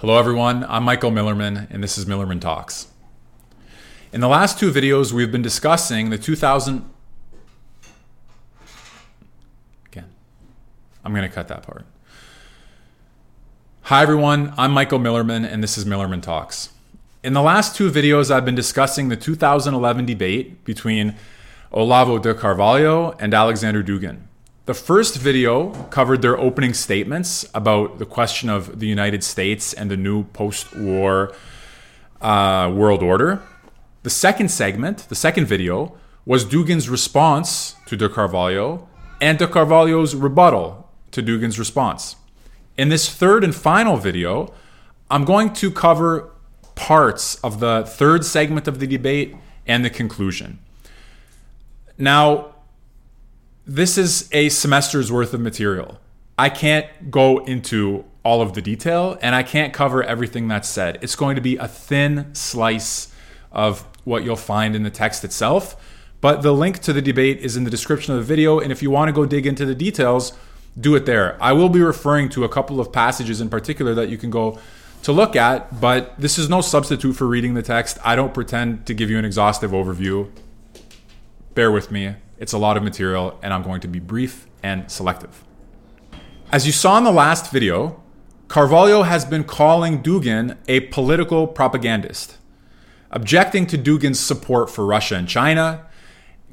Hello everyone, I'm Michael Millerman and this is Millerman Talks. In the last two videos, we've been discussing the 2000. Again, I'm going to cut that part. Hi everyone, I'm Michael Millerman and this is Millerman Talks. In the last two videos, I've been discussing the 2011 debate between Olavo de Carvalho and Alexander Dugin. The first video covered their opening statements about the question of the United States and the new post war uh, world order. The second segment, the second video, was Dugin's response to De Carvalho and De Carvalho's rebuttal to Dugin's response. In this third and final video, I'm going to cover parts of the third segment of the debate and the conclusion. Now, this is a semester's worth of material. I can't go into all of the detail and I can't cover everything that's said. It's going to be a thin slice of what you'll find in the text itself. But the link to the debate is in the description of the video. And if you want to go dig into the details, do it there. I will be referring to a couple of passages in particular that you can go to look at, but this is no substitute for reading the text. I don't pretend to give you an exhaustive overview. Bear with me. It's a lot of material, and I'm going to be brief and selective. As you saw in the last video, Carvalho has been calling Dugin a political propagandist, objecting to Dugin's support for Russia and China,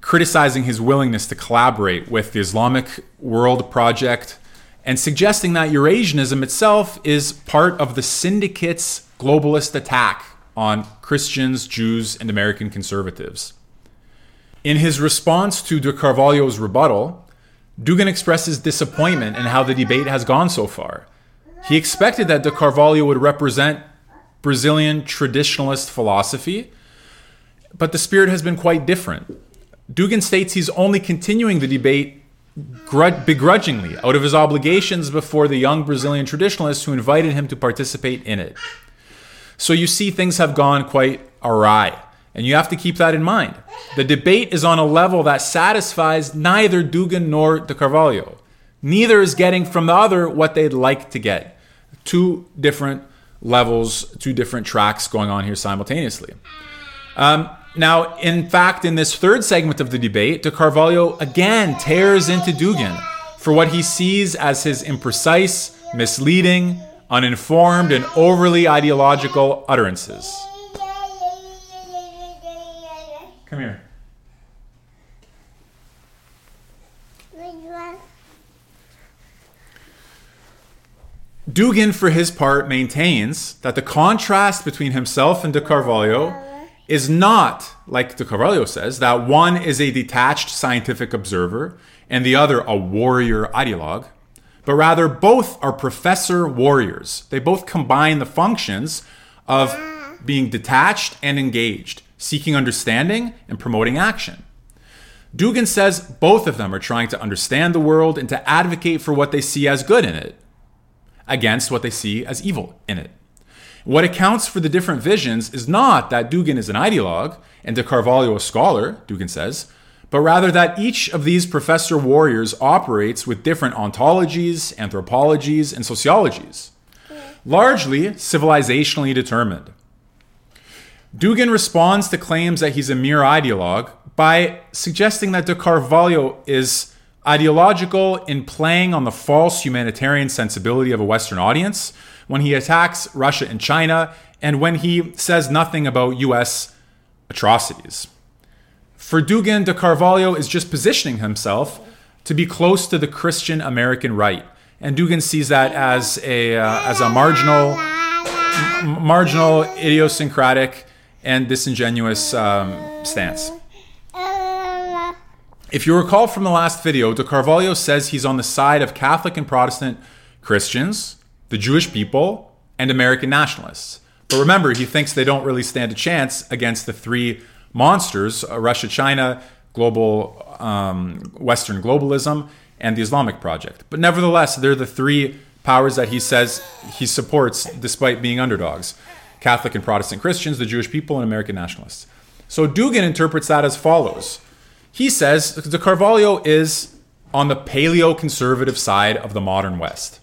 criticizing his willingness to collaborate with the Islamic World Project, and suggesting that Eurasianism itself is part of the syndicate's globalist attack on Christians, Jews, and American conservatives. In his response to De Carvalho's rebuttal, Dugin expresses disappointment in how the debate has gone so far. He expected that De Carvalho would represent Brazilian traditionalist philosophy, but the spirit has been quite different. Dugin states he's only continuing the debate begrudgingly out of his obligations before the young Brazilian traditionalists who invited him to participate in it. So you see, things have gone quite awry. And you have to keep that in mind. The debate is on a level that satisfies neither Dugin nor De Carvalho. Neither is getting from the other what they'd like to get. Two different levels, two different tracks going on here simultaneously. Um, now, in fact, in this third segment of the debate, De Carvalho again tears into Dugin for what he sees as his imprecise, misleading, uninformed, and overly ideological utterances. Come here. Dugin, for his part, maintains that the contrast between himself and De Carvalho is not, like De Carvalho says, that one is a detached scientific observer and the other a warrior ideologue, but rather both are professor warriors. They both combine the functions of being detached and engaged seeking understanding and promoting action. Dugin says both of them are trying to understand the world and to advocate for what they see as good in it, against what they see as evil in it. What accounts for the different visions is not that Dugin is an ideologue and De Carvalho a scholar, Dugin says, but rather that each of these professor warriors operates with different ontologies, anthropologies, and sociologies, largely civilizationally determined. Dugin responds to claims that he's a mere ideologue by suggesting that de Carvalho is ideological in playing on the false humanitarian sensibility of a Western audience when he attacks Russia and China and when he says nothing about US atrocities. For Dugin, de Carvalho is just positioning himself to be close to the Christian American right. And Dugin sees that as a, uh, as a marginal, m- marginal, idiosyncratic, and disingenuous um, stance. If you recall from the last video, De Carvalho says he's on the side of Catholic and Protestant Christians, the Jewish people, and American nationalists. But remember, he thinks they don't really stand a chance against the three monsters uh, Russia, China, global um, Western globalism, and the Islamic project. But nevertheless, they're the three powers that he says he supports despite being underdogs. Catholic and Protestant Christians, the Jewish people, and American nationalists. So Dugin interprets that as follows. He says De Carvalho is on the paleo conservative side of the modern West.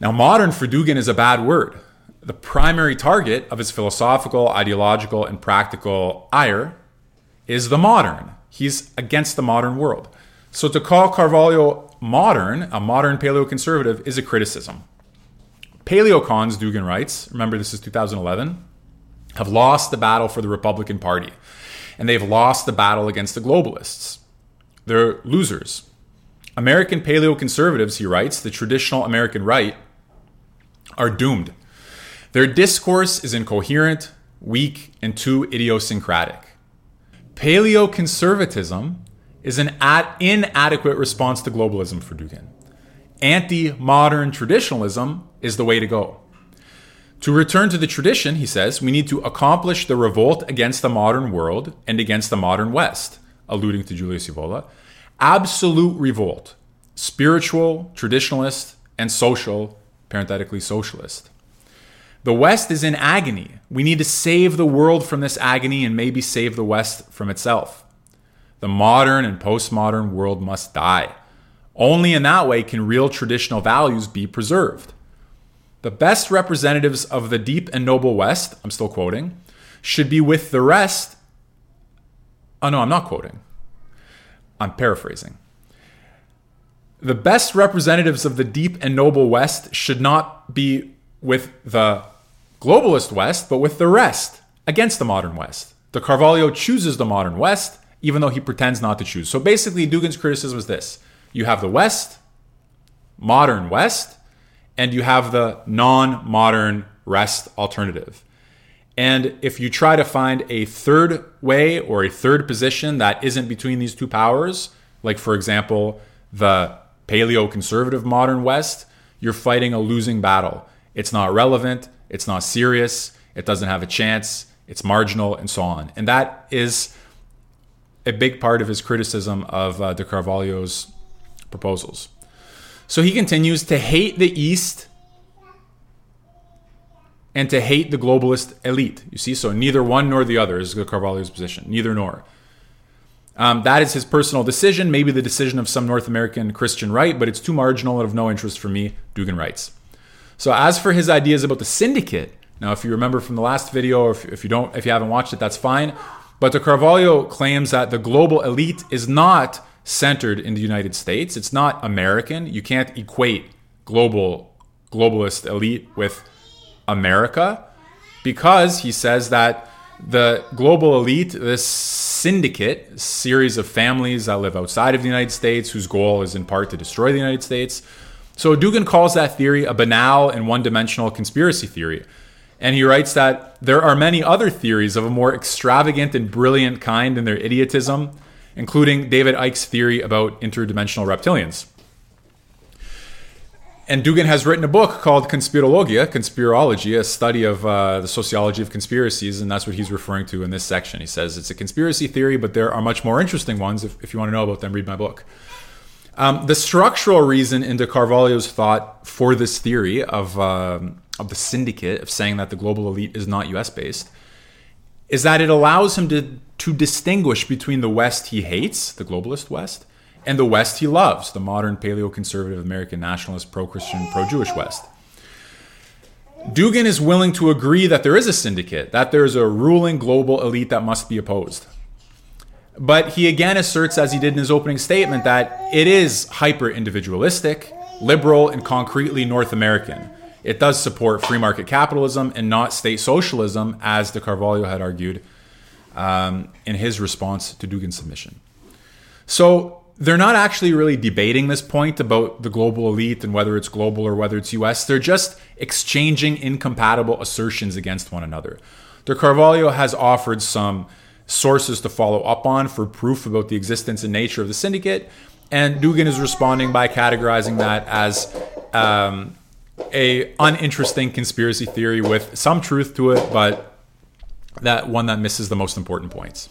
Now, modern for Dugin is a bad word. The primary target of his philosophical, ideological, and practical ire is the modern. He's against the modern world. So to call Carvalho modern, a modern paleoconservative, is a criticism. Paleocons, Dugin writes, remember this is 2011, have lost the battle for the Republican Party. And they've lost the battle against the globalists. They're losers. American paleoconservatives, he writes, the traditional American right, are doomed. Their discourse is incoherent, weak, and too idiosyncratic. Paleoconservatism is an ad- inadequate response to globalism for Dugin. Anti modern traditionalism is the way to go. To return to the tradition, he says, we need to accomplish the revolt against the modern world and against the modern West, alluding to Julius Evola. Absolute revolt, spiritual, traditionalist, and social, parenthetically socialist. The West is in agony. We need to save the world from this agony and maybe save the West from itself. The modern and postmodern world must die. Only in that way can real traditional values be preserved. The best representatives of the deep and noble West, I'm still quoting, should be with the rest. Oh, no, I'm not quoting. I'm paraphrasing. The best representatives of the deep and noble West should not be with the globalist West, but with the rest against the modern West. De Carvalho chooses the modern West, even though he pretends not to choose. So basically, Dugin's criticism is this you have the West, modern West, and you have the non modern rest alternative. And if you try to find a third way or a third position that isn't between these two powers, like for example, the paleo conservative modern West, you're fighting a losing battle. It's not relevant, it's not serious, it doesn't have a chance, it's marginal, and so on. And that is a big part of his criticism of uh, de Carvalho's proposals. So he continues to hate the East and to hate the globalist elite. You see, so neither one nor the other is Carvalho's position, neither nor. Um, that is his personal decision, maybe the decision of some North American Christian right, but it's too marginal and of no interest for me, Dugin writes. So as for his ideas about the syndicate, now if you remember from the last video, or if, if you don't, if you haven't watched it, that's fine. But de Carvalho claims that the global elite is not centered in the United States. It's not American. You can't equate global globalist elite with America because he says that the global elite, this syndicate, series of families that live outside of the United States, whose goal is in part to destroy the United States. So Dugin calls that theory a banal and one dimensional conspiracy theory. And he writes that there are many other theories of a more extravagant and brilliant kind in their idiotism, including David Icke's theory about interdimensional reptilians. And Dugin has written a book called Conspirologia, Conspirology, a study of uh, the sociology of conspiracies, and that's what he's referring to in this section. He says it's a conspiracy theory, but there are much more interesting ones. If, if you want to know about them, read my book. Um, the structural reason into Carvalho's thought for this theory of um, of the syndicate of saying that the global elite is not US based is that it allows him to, to distinguish between the West he hates, the globalist West, and the West he loves, the modern paleo-conservative American nationalist, pro-Christian, pro-Jewish West. Dugin is willing to agree that there is a syndicate, that there is a ruling global elite that must be opposed. But he again asserts, as he did in his opening statement, that it is hyper individualistic, liberal, and concretely North American it does support free market capitalism and not state socialism, as de Carvalho had argued um, in his response to Dugin's submission. So they're not actually really debating this point about the global elite and whether it's global or whether it's US. They're just exchanging incompatible assertions against one another. De Carvalho has offered some sources to follow up on for proof about the existence and nature of the syndicate, and Dugin is responding by categorizing that as um, a uninteresting conspiracy theory with some truth to it, but that one that misses the most important points.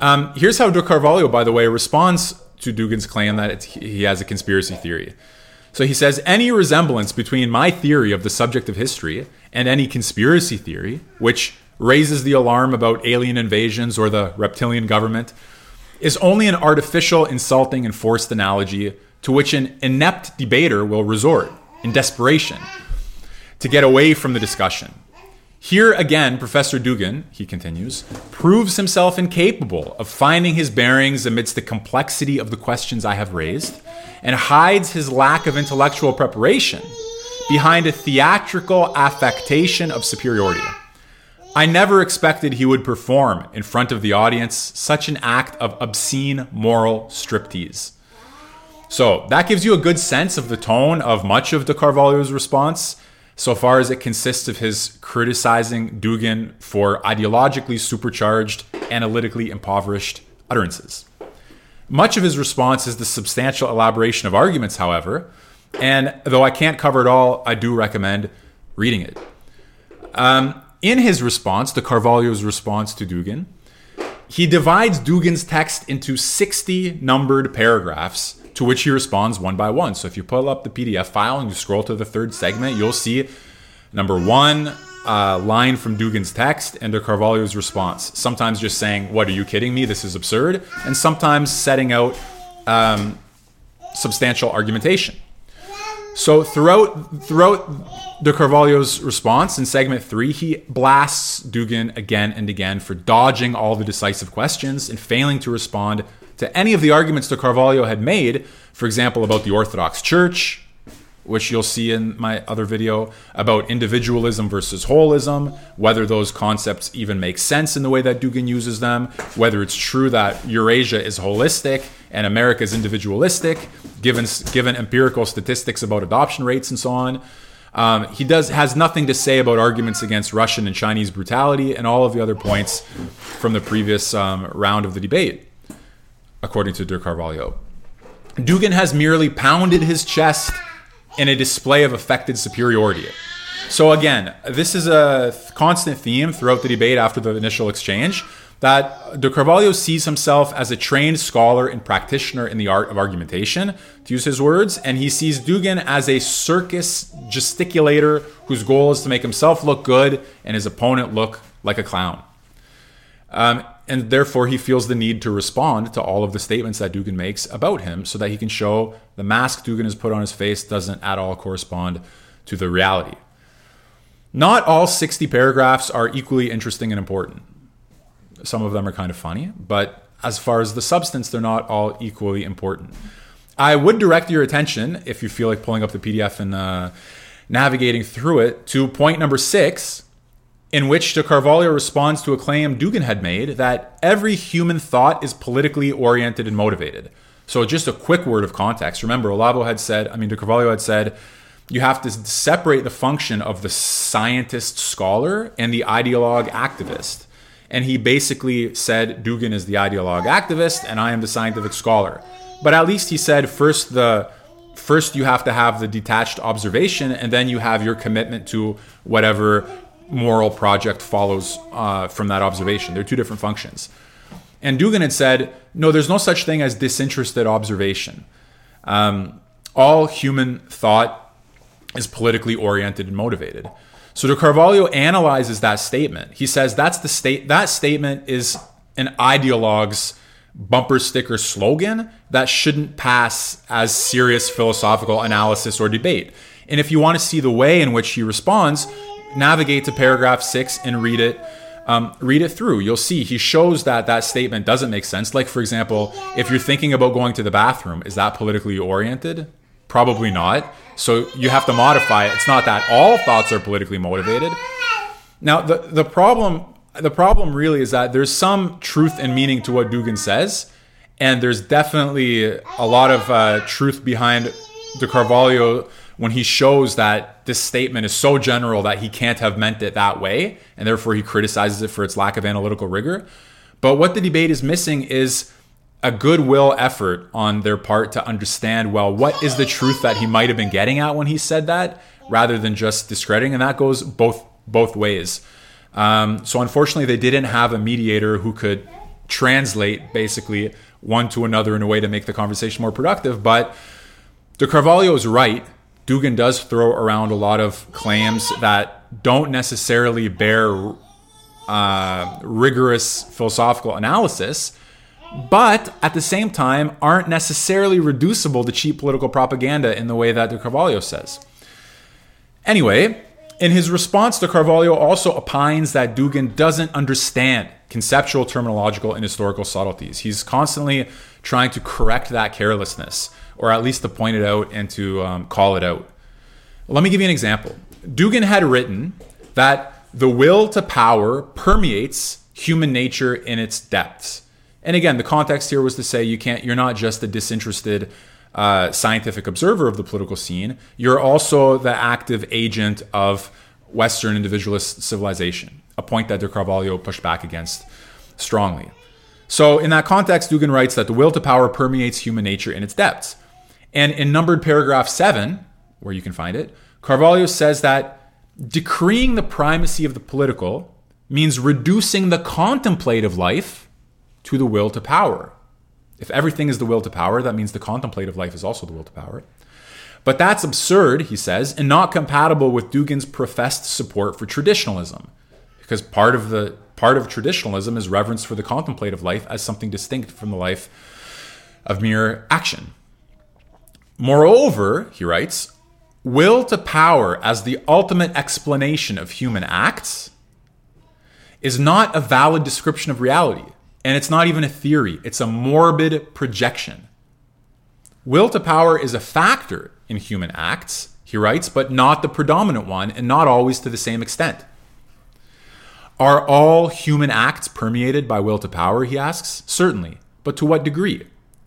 Um, here's how De Carvalho, by the way, responds to Dugin's claim that he has a conspiracy theory. So he says any resemblance between my theory of the subject of history and any conspiracy theory, which raises the alarm about alien invasions or the reptilian government, is only an artificial, insulting, and forced analogy to which an inept debater will resort in desperation to get away from the discussion. Here again, Professor Dugin, he continues, proves himself incapable of finding his bearings amidst the complexity of the questions I have raised, and hides his lack of intellectual preparation behind a theatrical affectation of superiority. I never expected he would perform in front of the audience such an act of obscene moral striptease. So that gives you a good sense of the tone of much of de Carvalho's response, so far as it consists of his criticizing Dugin for ideologically supercharged, analytically impoverished utterances. Much of his response is the substantial elaboration of arguments, however, and though I can't cover it all, I do recommend reading it. Um, in his response to Carvalho's response to Dugin, he divides Dugin's text into 60 numbered paragraphs to which he responds one by one. So if you pull up the PDF file and you scroll to the third segment, you'll see number one uh, line from Dugin's text and de Carvalho's response. Sometimes just saying, What are you kidding me? This is absurd. And sometimes setting out um, substantial argumentation. So throughout throughout De Carvalho's response in segment three, he blasts Dugin again and again for dodging all the decisive questions and failing to respond to any of the arguments De Carvalho had made, for example, about the Orthodox Church, which you'll see in my other video, about individualism versus holism, whether those concepts even make sense in the way that Dugin uses them, whether it's true that Eurasia is holistic and America is individualistic, given, given empirical statistics about adoption rates and so on. Um, he does has nothing to say about arguments against Russian and Chinese brutality and all of the other points from the previous um, round of the debate, according to De Carvalho. Dugin has merely pounded his chest in a display of affected superiority. So again, this is a constant theme throughout the debate after the initial exchange that de Carvalho sees himself as a trained scholar and practitioner in the art of argumentation, to use his words, and he sees Dugin as a circus gesticulator whose goal is to make himself look good and his opponent look like a clown. Um, and therefore, he feels the need to respond to all of the statements that Dugin makes about him so that he can show the mask Dugin has put on his face doesn't at all correspond to the reality. Not all 60 paragraphs are equally interesting and important. Some of them are kind of funny, but as far as the substance, they're not all equally important. I would direct your attention, if you feel like pulling up the PDF and uh, navigating through it, to point number six, in which de Carvalho responds to a claim Dugin had made that every human thought is politically oriented and motivated. So, just a quick word of context. Remember, Olavo had said, I mean, de Carvalho had said, you have to separate the function of the scientist scholar and the ideologue activist. And he basically said Dugin is the ideologue activist and I am the scientific scholar. But at least he said first the first you have to have the detached observation and then you have your commitment to whatever moral project follows uh, from that observation. They're two different functions. And Dugin had said, no, there's no such thing as disinterested observation. Um, all human thought is politically oriented and motivated. So de Carvalho analyzes that statement. He says that's the state that statement is an ideologue's bumper sticker slogan that shouldn't pass as serious philosophical analysis or debate. And if you want to see the way in which he responds, navigate to paragraph six and read it. Um, read it through. You'll see he shows that that statement doesn't make sense. Like, for example, if you're thinking about going to the bathroom, is that politically oriented? Probably not. So you have to modify it. It's not that all thoughts are politically motivated. Now, the, the problem the problem really is that there's some truth and meaning to what Dugin says, and there's definitely a lot of uh, truth behind De Carvalho when he shows that this statement is so general that he can't have meant it that way, and therefore he criticizes it for its lack of analytical rigor. But what the debate is missing is a goodwill effort on their part to understand well what is the truth that he might have been getting at when he said that rather than just discrediting and that goes both both ways. Um, so unfortunately they didn't have a mediator who could translate basically one to another in a way to make the conversation more productive but de carvalho is right. Dugin does throw around a lot of claims that don't necessarily bear uh, rigorous philosophical analysis but at the same time aren't necessarily reducible to cheap political propaganda in the way that De Carvalho says. Anyway, in his response to Carvalho also opines that Dugin doesn't understand conceptual, terminological, and historical subtleties. He's constantly trying to correct that carelessness, or at least to point it out and to um, call it out. Let me give you an example. Dugin had written that the will to power permeates human nature in its depths. And again, the context here was to say you can't, you're not just a disinterested uh, scientific observer of the political scene, you're also the active agent of Western individualist civilization, a point that de Carvalho pushed back against strongly. So, in that context, Dugin writes that the will to power permeates human nature in its depths. And in numbered paragraph 7, where you can find it, Carvalho says that decreeing the primacy of the political means reducing the contemplative life to the will to power. If everything is the will to power, that means the contemplative life is also the will to power. But that's absurd, he says, and not compatible with Dugin's professed support for traditionalism, because part of the part of traditionalism is reverence for the contemplative life as something distinct from the life of mere action. Moreover, he writes, will to power as the ultimate explanation of human acts is not a valid description of reality. And it's not even a theory, it's a morbid projection. Will to power is a factor in human acts, he writes, but not the predominant one and not always to the same extent. Are all human acts permeated by will to power, he asks? Certainly, but to what degree?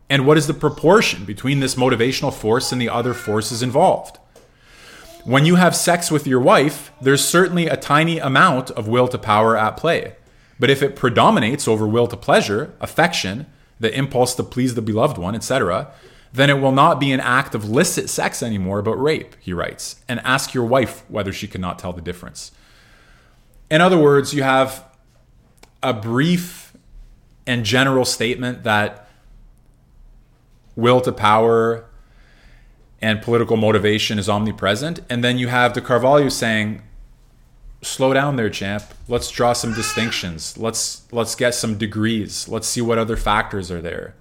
And what is the proportion between this motivational force and the other forces involved? When you have sex with your wife, there's certainly a tiny amount of will to power at play. But if it predominates over will to pleasure, affection, the impulse to please the beloved one, etc., then it will not be an act of licit sex anymore, but rape, he writes. And ask your wife whether she cannot tell the difference. In other words, you have a brief and general statement that will to power and political motivation is omnipresent. And then you have de Carvalho saying, slow down there, champ. Let's draw some distinctions. Let's let's get some degrees. Let's see what other factors are there.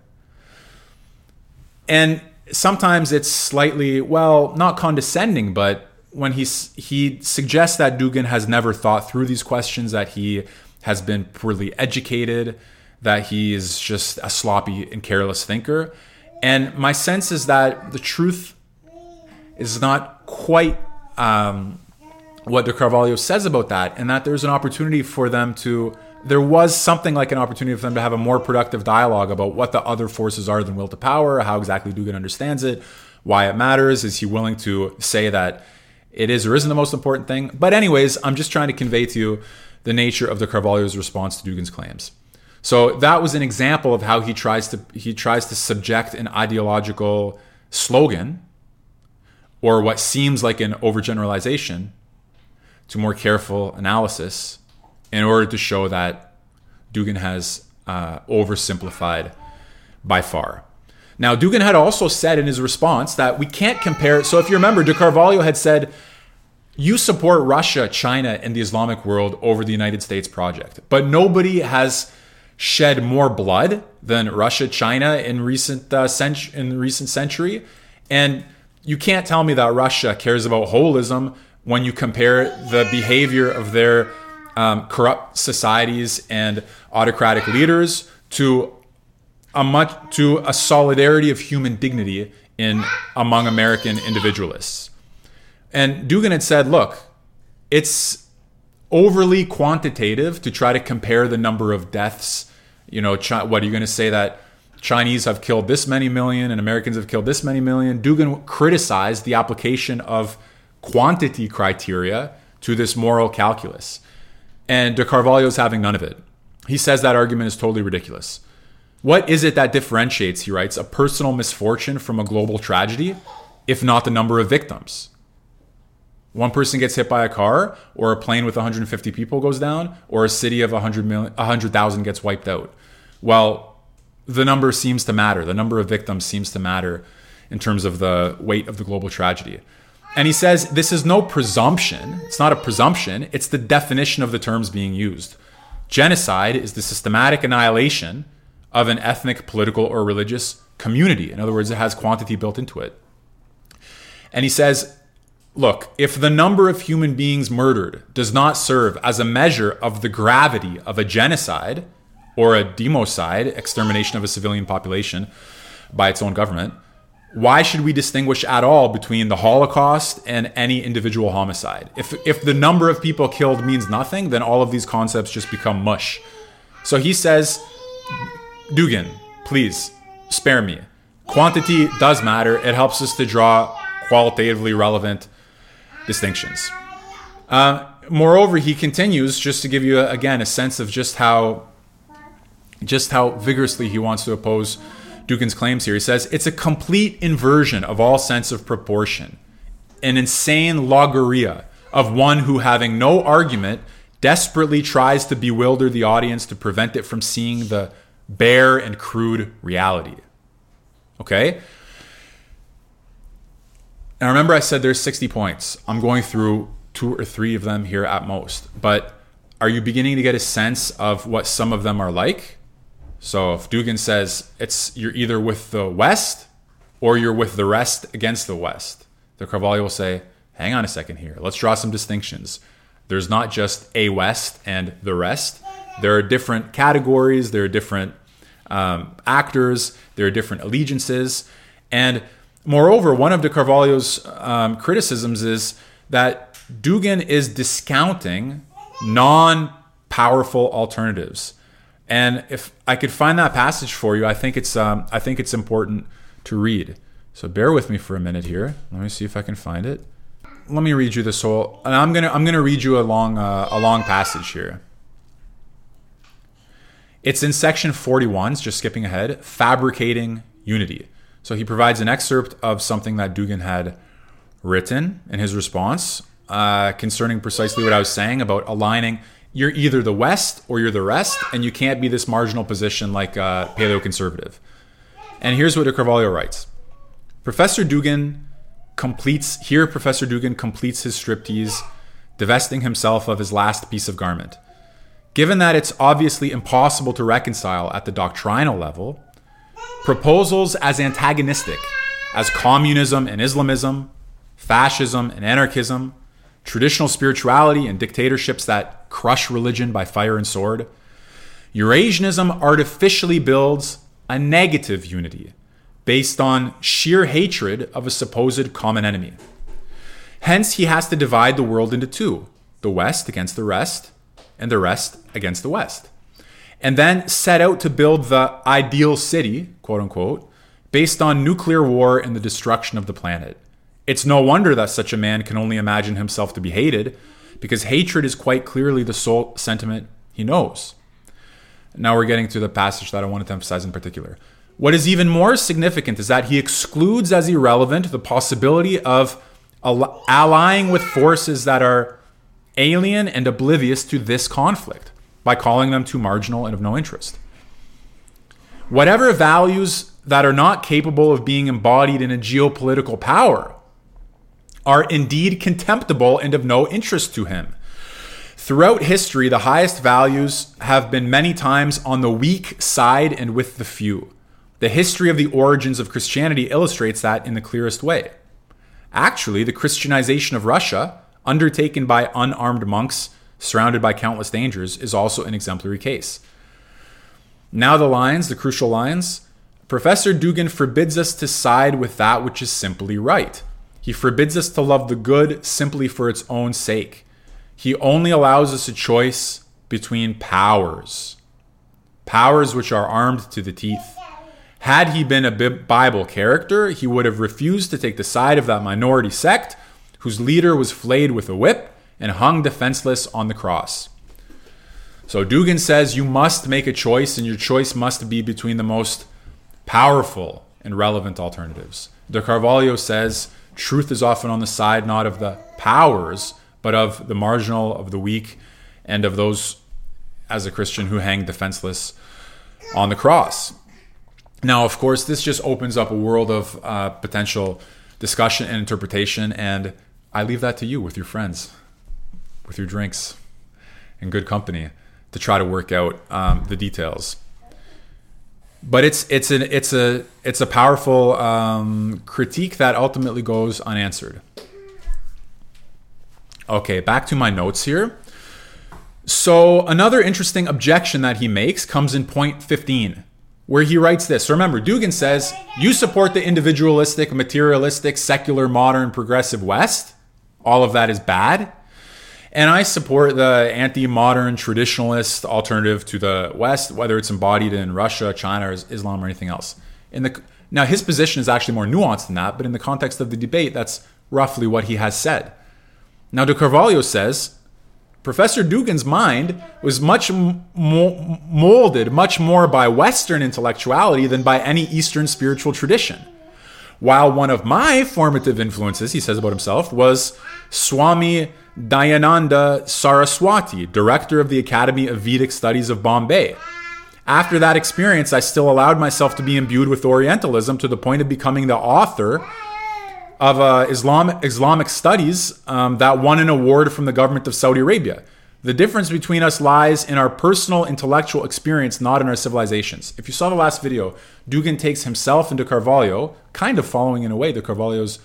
And sometimes it's slightly, well, not condescending, but when he he suggests that Dugin has never thought through these questions, that he has been poorly educated, that he is just a sloppy and careless thinker. And my sense is that the truth is not quite um, what De Carvalho says about that, and that there's an opportunity for them to. There was something like an opportunity for them to have a more productive dialogue about what the other forces are than will to power, how exactly Dugin understands it, why it matters. Is he willing to say that it is or isn't the most important thing. But anyways, I'm just trying to convey to you the nature of de Carvalho's response to Dugin's claims. So that was an example of how he tries to he tries to subject an ideological slogan or what seems like an overgeneralization to more careful analysis in order to show that Dugin has uh, oversimplified by far. Now, Dugin had also said in his response that we can't compare. So, if you remember, De Carvalho had said, you support Russia, China, and the Islamic world over the United States project. But nobody has shed more blood than Russia, China in recent uh, cent- in recent century. And you can't tell me that Russia cares about holism when you compare the behavior of their um, corrupt societies and autocratic leaders to a much to a solidarity of human dignity in among American individualists. And Dugin had said, look, it's overly quantitative to try to compare the number of deaths. You know, what are you going to say that Chinese have killed this many million and Americans have killed this many million? Dugin criticized the application of quantity criteria to this moral calculus. And de Carvalho is having none of it. He says that argument is totally ridiculous. What is it that differentiates, he writes, a personal misfortune from a global tragedy, if not the number of victims? One person gets hit by a car, or a plane with 150 people goes down, or a city of 100 million, 100,000 gets wiped out. Well, the number seems to matter. The number of victims seems to matter in terms of the weight of the global tragedy. And he says this is no presumption. It's not a presumption, it's the definition of the terms being used. Genocide is the systematic annihilation of an ethnic, political, or religious community. In other words, it has quantity built into it. And he says look, if the number of human beings murdered does not serve as a measure of the gravity of a genocide or a democide, extermination of a civilian population by its own government, why should we distinguish at all between the Holocaust and any individual homicide? If, if the number of people killed means nothing, then all of these concepts just become mush. So he says, Dugin, please spare me. Quantity does matter. It helps us to draw qualitatively relevant distinctions. Uh, moreover, he continues just to give you again a sense of just how just how vigorously he wants to oppose Dugin's claims here. He says it's a complete inversion of all sense of proportion, an insane logorrhea of one who, having no argument, desperately tries to bewilder the audience to prevent it from seeing the bare and crude reality. Okay? Now remember I said there's 60 points. I'm going through two or three of them here at most. But are you beginning to get a sense of what some of them are like? So if Dugin says it's you're either with the West or you're with the rest against the West, the Carvalho will say, hang on a second here. Let's draw some distinctions. There's not just a West and the rest. There are different categories. There are different um, actors. There are different allegiances. And moreover, one of de Carvalho's um, criticisms is that Dugin is discounting non powerful alternatives. And if I could find that passage for you, I think it's um, I think it's important to read. So bear with me for a minute here. Let me see if I can find it. Let me read you this whole, and I'm gonna I'm gonna read you a long uh, a long passage here. It's in section 41. Just skipping ahead. Fabricating unity. So he provides an excerpt of something that Dugin had written in his response uh, concerning precisely what I was saying about aligning you're either the West or you're the rest, and you can't be this marginal position like uh, paleoconservative. And here's what de Carvalho writes Professor Dugin completes, here, Professor Dugin completes his striptease, divesting himself of his last piece of garment. Given that it's obviously impossible to reconcile at the doctrinal level, proposals as antagonistic as communism and Islamism, fascism and anarchism, traditional spirituality and dictatorships that crush religion by fire and sword. Eurasianism artificially builds a negative unity based on sheer hatred of a supposed common enemy. Hence, he has to divide the world into two the West against the rest, and the rest against the West. And then set out to build the ideal city, quote unquote, based on nuclear war and the destruction of the planet. It's no wonder that such a man can only imagine himself to be hated, because hatred is quite clearly the sole sentiment he knows. Now we're getting to the passage that I wanted to emphasize in particular. What is even more significant is that he excludes as irrelevant the possibility of allying with forces that are alien and oblivious to this conflict by calling them too marginal and of no interest. Whatever values that are not capable of being embodied in a geopolitical power are indeed contemptible and of no interest to him. Throughout history, the highest values have been many times on the weak side and with the few. The history of the origins of Christianity illustrates that in the clearest way. Actually, the Christianization of Russia, undertaken by unarmed monks surrounded by countless dangers, is also an exemplary case. Now, the lines, the crucial lines. Professor Dugin forbids us to side with that which is simply right. He forbids us to love the good simply for its own sake. He only allows us a choice between powers, powers which are armed to the teeth. Had he been a Bible character, he would have refused to take the side of that minority sect whose leader was flayed with a whip and hung defenseless on the cross. So Dugin says you must make a choice, and your choice must be between the most powerful and relevant alternatives. De Carvalho says truth is often on the side not of the powers, but of the marginal, of the weak, and of those, as a Christian, who hang defenseless on the cross. Now, of course, this just opens up a world of uh, potential discussion and interpretation, and I leave that to you with your friends, with your drinks, and good company to try to work out um, the details but it's it's an it's a it's a powerful um, critique that ultimately goes unanswered. Okay, back to my notes here. So, another interesting objection that he makes comes in point 15, where he writes this. So remember, Dugin says, You support the individualistic, materialistic, secular, modern, progressive West. All of that is bad. And I support the anti modern, traditionalist alternative to the West, whether it's embodied in Russia, China, or Islam, or anything else. In the, now, his position is actually more nuanced than that, but in the context of the debate, that's roughly what he has said. Now, De Carvalho says Professor Dugin's mind was much mo- molded much more by Western intellectuality than by any Eastern spiritual tradition. While one of my formative influences, he says about himself, was Swami Dayananda Saraswati, director of the Academy of Vedic Studies of Bombay. After that experience, I still allowed myself to be imbued with Orientalism to the point of becoming the author of uh, Islamic, Islamic studies um, that won an award from the government of Saudi Arabia. The difference between us lies in our personal intellectual experience, not in our civilizations. If you saw the last video, Dugin takes himself into Carvalho, kind of following in a way the Carvalho's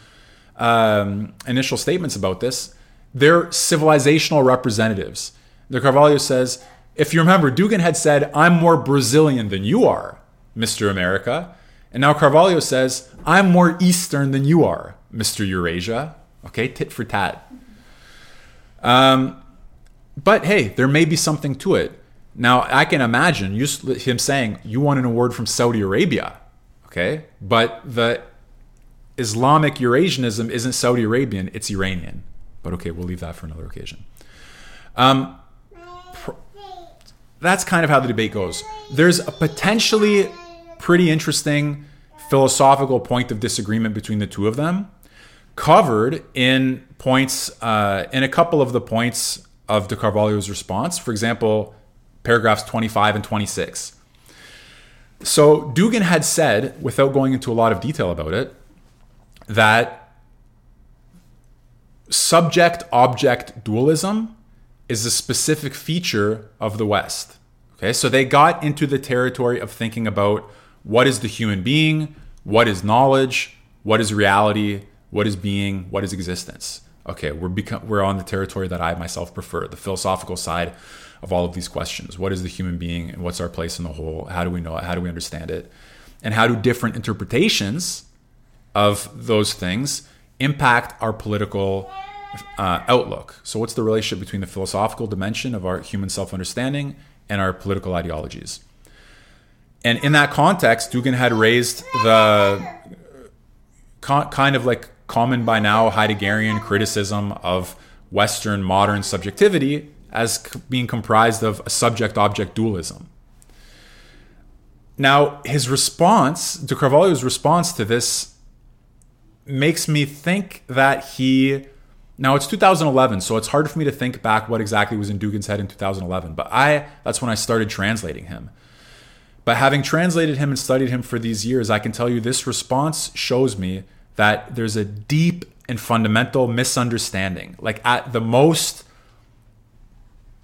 um, initial statements about this. They're civilizational representatives. The Carvalho says, if you remember, Dugin had said, I'm more Brazilian than you are, Mr. America. And now Carvalho says, I'm more Eastern than you are, Mr. Eurasia. Okay, tit for tat. Um, but hey, there may be something to it. Now, I can imagine him saying, You won an award from Saudi Arabia. Okay, but the Islamic Eurasianism isn't Saudi Arabian, it's Iranian. But okay, we'll leave that for another occasion. Um, pr- that's kind of how the debate goes. There's a potentially pretty interesting philosophical point of disagreement between the two of them, covered in points uh, in a couple of the points of De Carvalho's response. For example, paragraphs 25 and 26. So Dugin had said, without going into a lot of detail about it, that subject object dualism is a specific feature of the West. Okay, so they got into the territory of thinking about what is the human being, what is knowledge, what is reality, what is being, what is existence. Okay, we're become, we're on the territory that I myself prefer, the philosophical side of all of these questions. What is the human being and what's our place in the whole? How do we know it? How do we understand it? And how do different interpretations of those things impact our political uh, outlook? So, what's the relationship between the philosophical dimension of our human self understanding and our political ideologies? And in that context, Dugin had raised the kind of like common by now Heideggerian criticism of Western modern subjectivity as being comprised of a subject object dualism. Now, his response, De Carvalho's response to this, makes me think that he. Now it's 2011, so it's hard for me to think back what exactly was in Dugin's head in 2011. But I, that's when I started translating him. But having translated him and studied him for these years, I can tell you this response shows me that there's a deep and fundamental misunderstanding. Like at the most,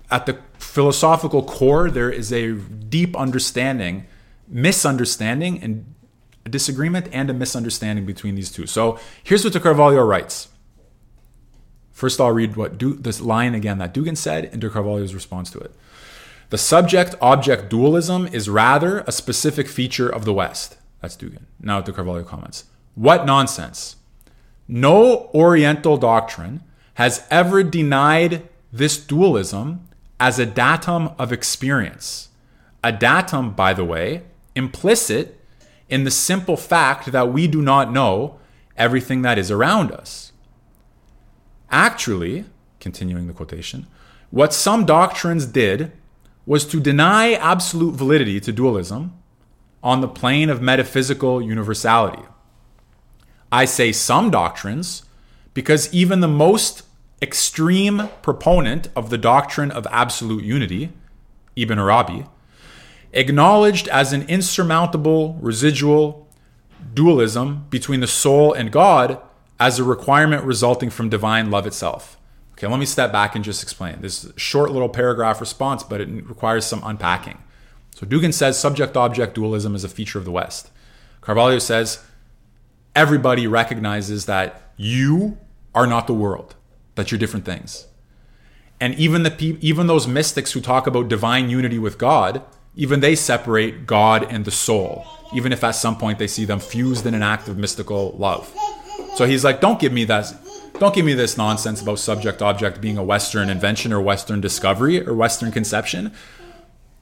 at the philosophical core, there is a deep understanding, misunderstanding, and a disagreement and a misunderstanding between these two. So here's what De Carvalho writes. First, I'll read what du- this line again that Dugin said and De Carvalho's response to it. The subject object dualism is rather a specific feature of the West. That's Dugin. Now De Carvalho comments. What nonsense. No Oriental doctrine has ever denied this dualism as a datum of experience. A datum, by the way, implicit in the simple fact that we do not know everything that is around us. Actually, continuing the quotation, what some doctrines did was to deny absolute validity to dualism on the plane of metaphysical universality. I say some doctrines because even the most extreme proponent of the doctrine of absolute unity, Ibn Arabi, acknowledged as an insurmountable residual dualism between the soul and God as a requirement resulting from divine love itself. Okay, let me step back and just explain. This short little paragraph response, but it requires some unpacking. So Dugin says subject object dualism is a feature of the West. Carvalho says everybody recognizes that you are not the world, that you're different things. And even the pe- even those mystics who talk about divine unity with God, even they separate God and the soul, even if at some point they see them fused in an act of mystical love. So he's like, don't give me that don't give me this nonsense about subject object being a Western invention or Western discovery or Western conception.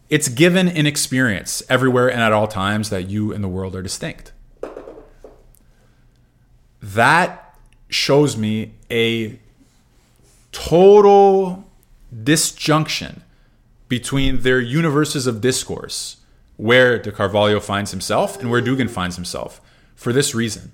It's given in experience everywhere and at all times that you and the world are distinct. That shows me a total disjunction between their universes of discourse, where de Carvalho finds himself and where Dugin finds himself, for this reason.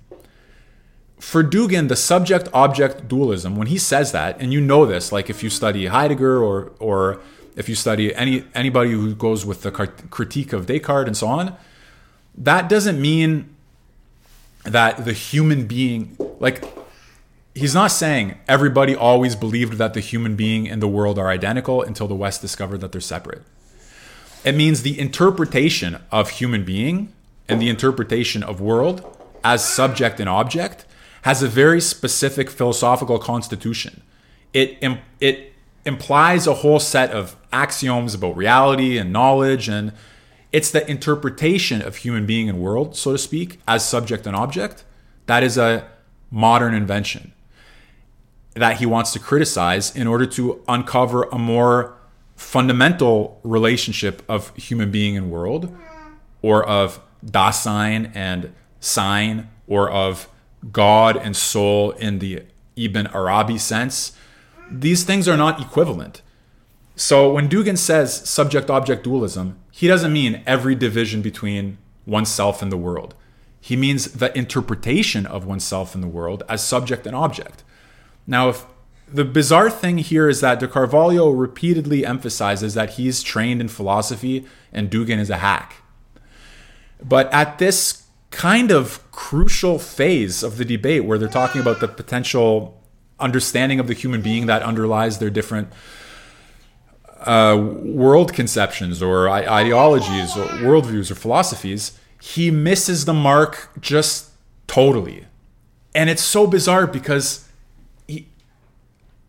For Dugin, the subject object dualism, when he says that, and you know this, like if you study Heidegger or, or if you study any anybody who goes with the critique of Descartes and so on, that doesn't mean that the human being, like he's not saying everybody always believed that the human being and the world are identical until the West discovered that they're separate. It means the interpretation of human being and the interpretation of world as subject and object has a very specific philosophical constitution. It, it implies a whole set of axioms about reality and knowledge, and it's the interpretation of human being and world, so to speak, as subject and object. That is a modern invention that he wants to criticize in order to uncover a more fundamental relationship of human being and world, or of Dasein and Sein, or of God and soul in the Ibn Arabi sense. These things are not equivalent. So when Dugin says subject object dualism, he doesn't mean every division between oneself and the world. He means the interpretation of oneself in the world as subject and object. Now, if the bizarre thing here is that De Carvalho repeatedly emphasizes that he's trained in philosophy and Dugin is a hack. But at this kind of crucial phase of the debate where they're talking about the potential understanding of the human being that underlies their different uh, world conceptions or ideologies or worldviews or philosophies, he misses the mark just totally. And it's so bizarre because he,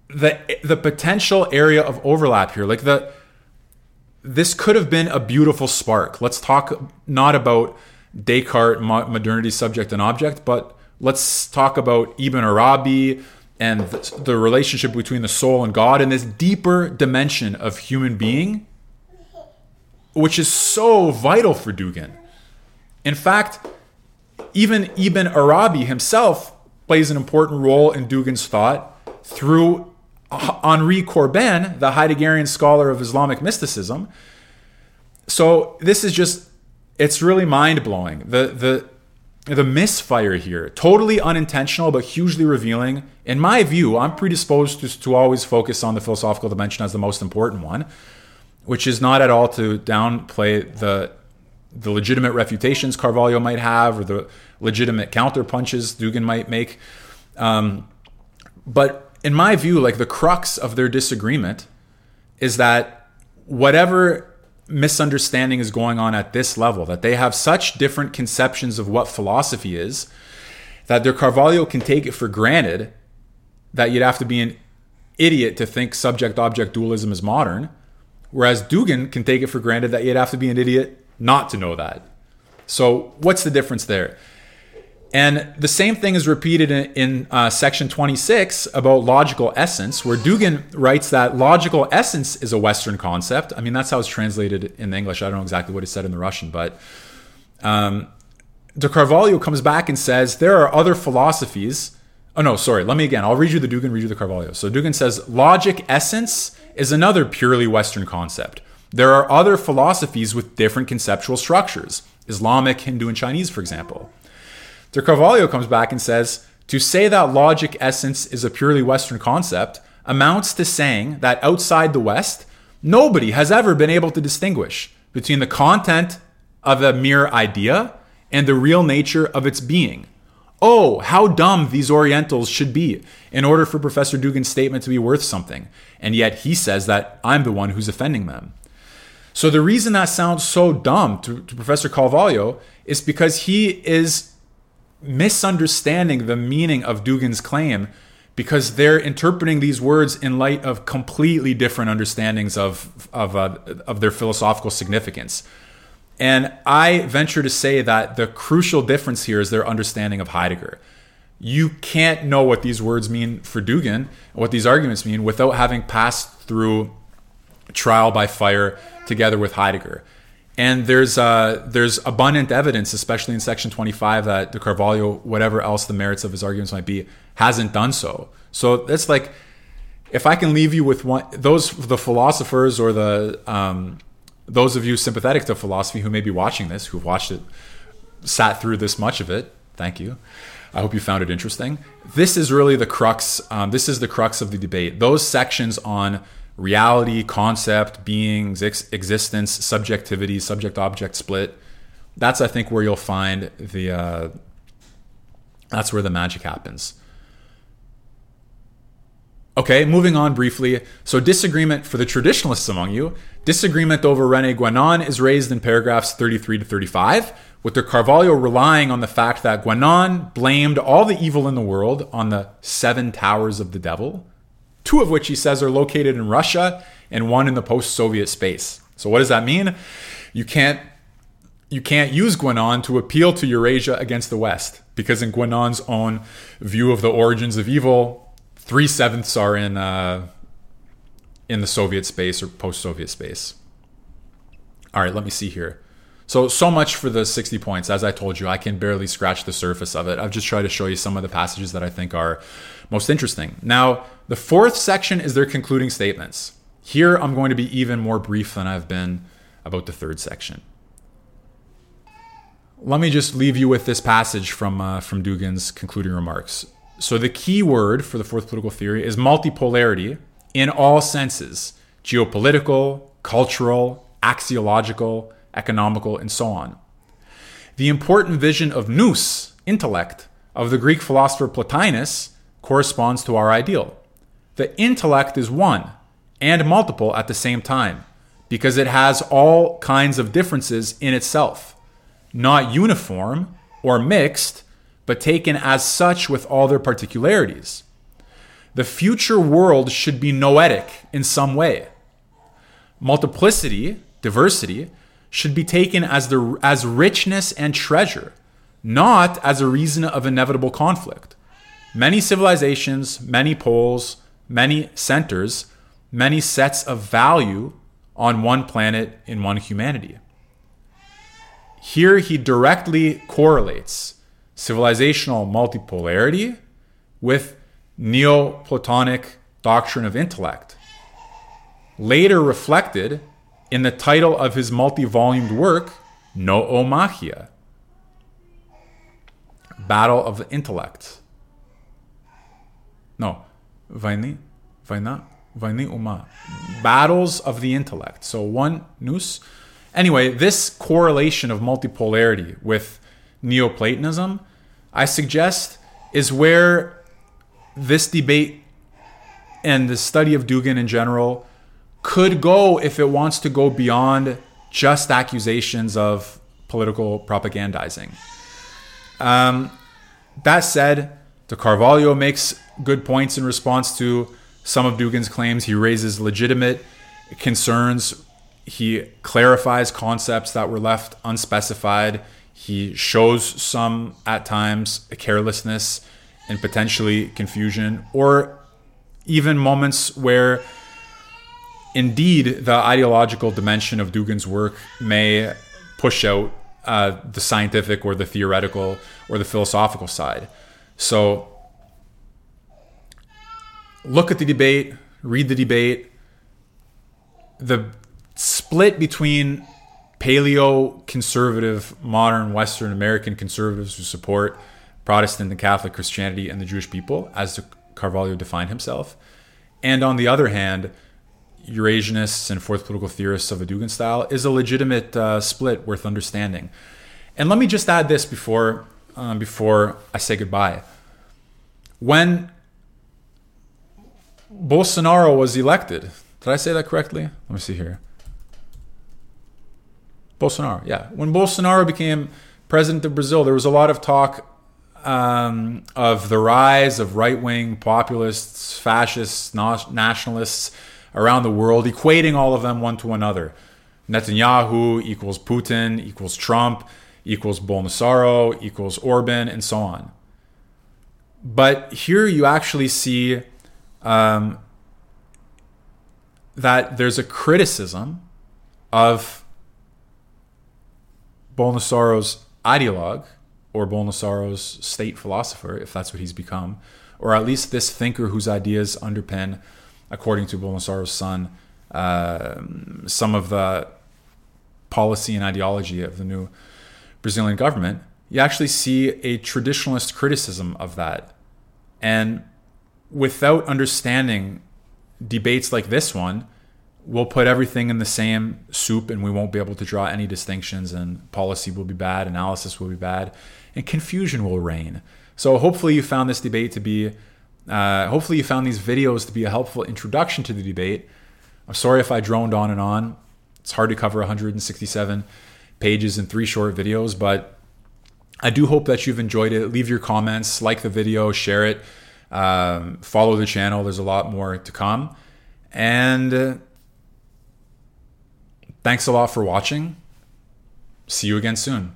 the the potential area of overlap here like the this could have been a beautiful spark let's talk not about descartes modernity subject and object but let's talk about ibn arabi and the, the relationship between the soul and god and this deeper dimension of human being which is so vital for dugin in fact even ibn arabi himself plays an important role in dugin's thought through Henri Corbin, the Heideggerian scholar of Islamic mysticism. So this is just it's really mind-blowing. The the the misfire here, totally unintentional but hugely revealing. In my view, I'm predisposed to, to always focus on the philosophical dimension as the most important one, which is not at all to downplay the the legitimate refutations Carvalho might have or the legitimate counterpunches Dugin might make. Um, but in my view, like the crux of their disagreement is that whatever misunderstanding is going on at this level, that they have such different conceptions of what philosophy is, that their Carvalho can take it for granted that you'd have to be an idiot to think subject object dualism is modern, whereas Dugin can take it for granted that you'd have to be an idiot not to know that. So, what's the difference there? And the same thing is repeated in, in uh, section 26 about logical essence, where Dugin writes that logical essence is a Western concept. I mean, that's how it's translated in English. I don't know exactly what it said in the Russian, but um, De Carvalho comes back and says there are other philosophies. Oh, no, sorry. Let me again. I'll read you the Dugin, read you the Carvalho. So Dugin says logic essence is another purely Western concept. There are other philosophies with different conceptual structures Islamic, Hindu, and Chinese, for example. De Carvalho comes back and says, to say that logic essence is a purely Western concept amounts to saying that outside the West, nobody has ever been able to distinguish between the content of a mere idea and the real nature of its being. Oh, how dumb these Orientals should be in order for Professor Dugin's statement to be worth something. And yet he says that I'm the one who's offending them. So the reason that sounds so dumb to, to Professor Carvalho is because he is misunderstanding the meaning of Dugin's claim because they're interpreting these words in light of completely different understandings of of uh, of their philosophical significance. And I venture to say that the crucial difference here is their understanding of Heidegger. You can't know what these words mean for Dugin, what these arguments mean, without having passed through trial by fire together with Heidegger. And there's uh, there's abundant evidence, especially in section 25, that de Carvalho, whatever else the merits of his arguments might be, hasn't done so. So it's like, if I can leave you with one, those the philosophers or the um, those of you sympathetic to philosophy who may be watching this, who've watched it, sat through this much of it, thank you. I hope you found it interesting. This is really the crux. Um, this is the crux of the debate. Those sections on reality, concept, beings, ex- existence, subjectivity, subject-object split. That's I think where you'll find the. Uh, that's where the magic happens. Okay, moving on briefly. So, disagreement for the traditionalists among you, disagreement over Rene Guénon is raised in paragraphs 33 to 35, with de Carvalho relying on the fact that Guénon blamed all the evil in the world on the seven towers of the devil, two of which he says are located in Russia and one in the post Soviet space. So, what does that mean? You can't you can't use Guénon to appeal to Eurasia against the West because in Guénon's own view of the origins of evil, three sevenths are in uh, in the Soviet space or post-Soviet space. All right, let me see here. So so much for the 60 points. As I told you, I can barely scratch the surface of it. I've just tried to show you some of the passages that I think are most interesting. Now, the fourth section is their concluding statements. Here I'm going to be even more brief than I've been about the third section. Let me just leave you with this passage from uh, from Dugin's concluding remarks. So the key word for the fourth political theory is multipolarity in all senses geopolitical, cultural, axiological, economical, and so on. The important vision of nous, intellect, of the Greek philosopher Plotinus corresponds to our ideal. The intellect is one and multiple at the same time because it has all kinds of differences in itself, not uniform or mixed, but taken as such with all their particularities. The future world should be noetic in some way. Multiplicity, diversity, should be taken as, the, as richness and treasure, not as a reason of inevitable conflict. Many civilizations, many poles, many centers, many sets of value on one planet in one humanity. Here he directly correlates civilizational multipolarity with Neoplatonic doctrine of intellect. Later reflected in the title of his multi volumed work, Noomachia Battle of the Intellect. No, Vaini, Vaina, Vaini Uma. Battles of the Intellect. So one, nous. Anyway, this correlation of multipolarity with Neoplatonism, I suggest, is where this debate and the study of Dugin in general could go if it wants to go beyond just accusations of political propagandizing. Um, that said, de Carvalho makes good points in response to some of Dugin's claims. He raises legitimate concerns. He clarifies concepts that were left unspecified. He shows some, at times, carelessness and potentially confusion, or even moments where indeed the ideological dimension of Dugin's work may push out uh, the scientific or the theoretical or the philosophical side. So look at the debate, read the debate. The split between paleo conservative, modern Western American conservatives who support Protestant and Catholic Christianity and the Jewish people, as Carvalho defined himself. And on the other hand, Eurasianists and fourth political theorists of a Dugin style is a legitimate uh, split worth understanding. And let me just add this before um, before I say goodbye. When Bolsonaro was elected, did I say that correctly? Let me see here. Bolsonaro, yeah. When Bolsonaro became president of Brazil, there was a lot of talk um, of the rise of right wing populists, fascists, nationalists around the world, equating all of them one to another. Netanyahu equals Putin equals Trump equals Bolsonaro equals Orban, and so on. But here you actually see um, that there's a criticism of Bolsonaro's ideologue or Bolsonaro's state philosopher, if that's what he's become, or at least this thinker whose ideas underpin, according to Bolsonaro's son, uh, some of the policy and ideology of the new Brazilian government, you actually see a traditionalist criticism of that. And without understanding debates like this one, we'll put everything in the same soup and we won't be able to draw any distinctions and policy will be bad, analysis will be bad, and confusion will reign. So hopefully you found this debate to be, uh, hopefully you found these videos to be a helpful introduction to the debate. I'm sorry if I droned on and on. It's hard to cover 167 pages in three short videos, but I do hope that you've enjoyed it. Leave your comments, like the video, share it, um, follow the channel. There's a lot more to come. And uh, thanks a lot for watching. See you again soon.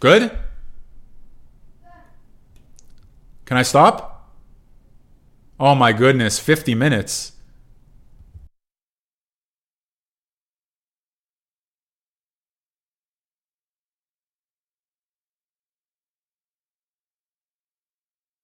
Good? Can I stop? Oh my goodness, 50 minutes.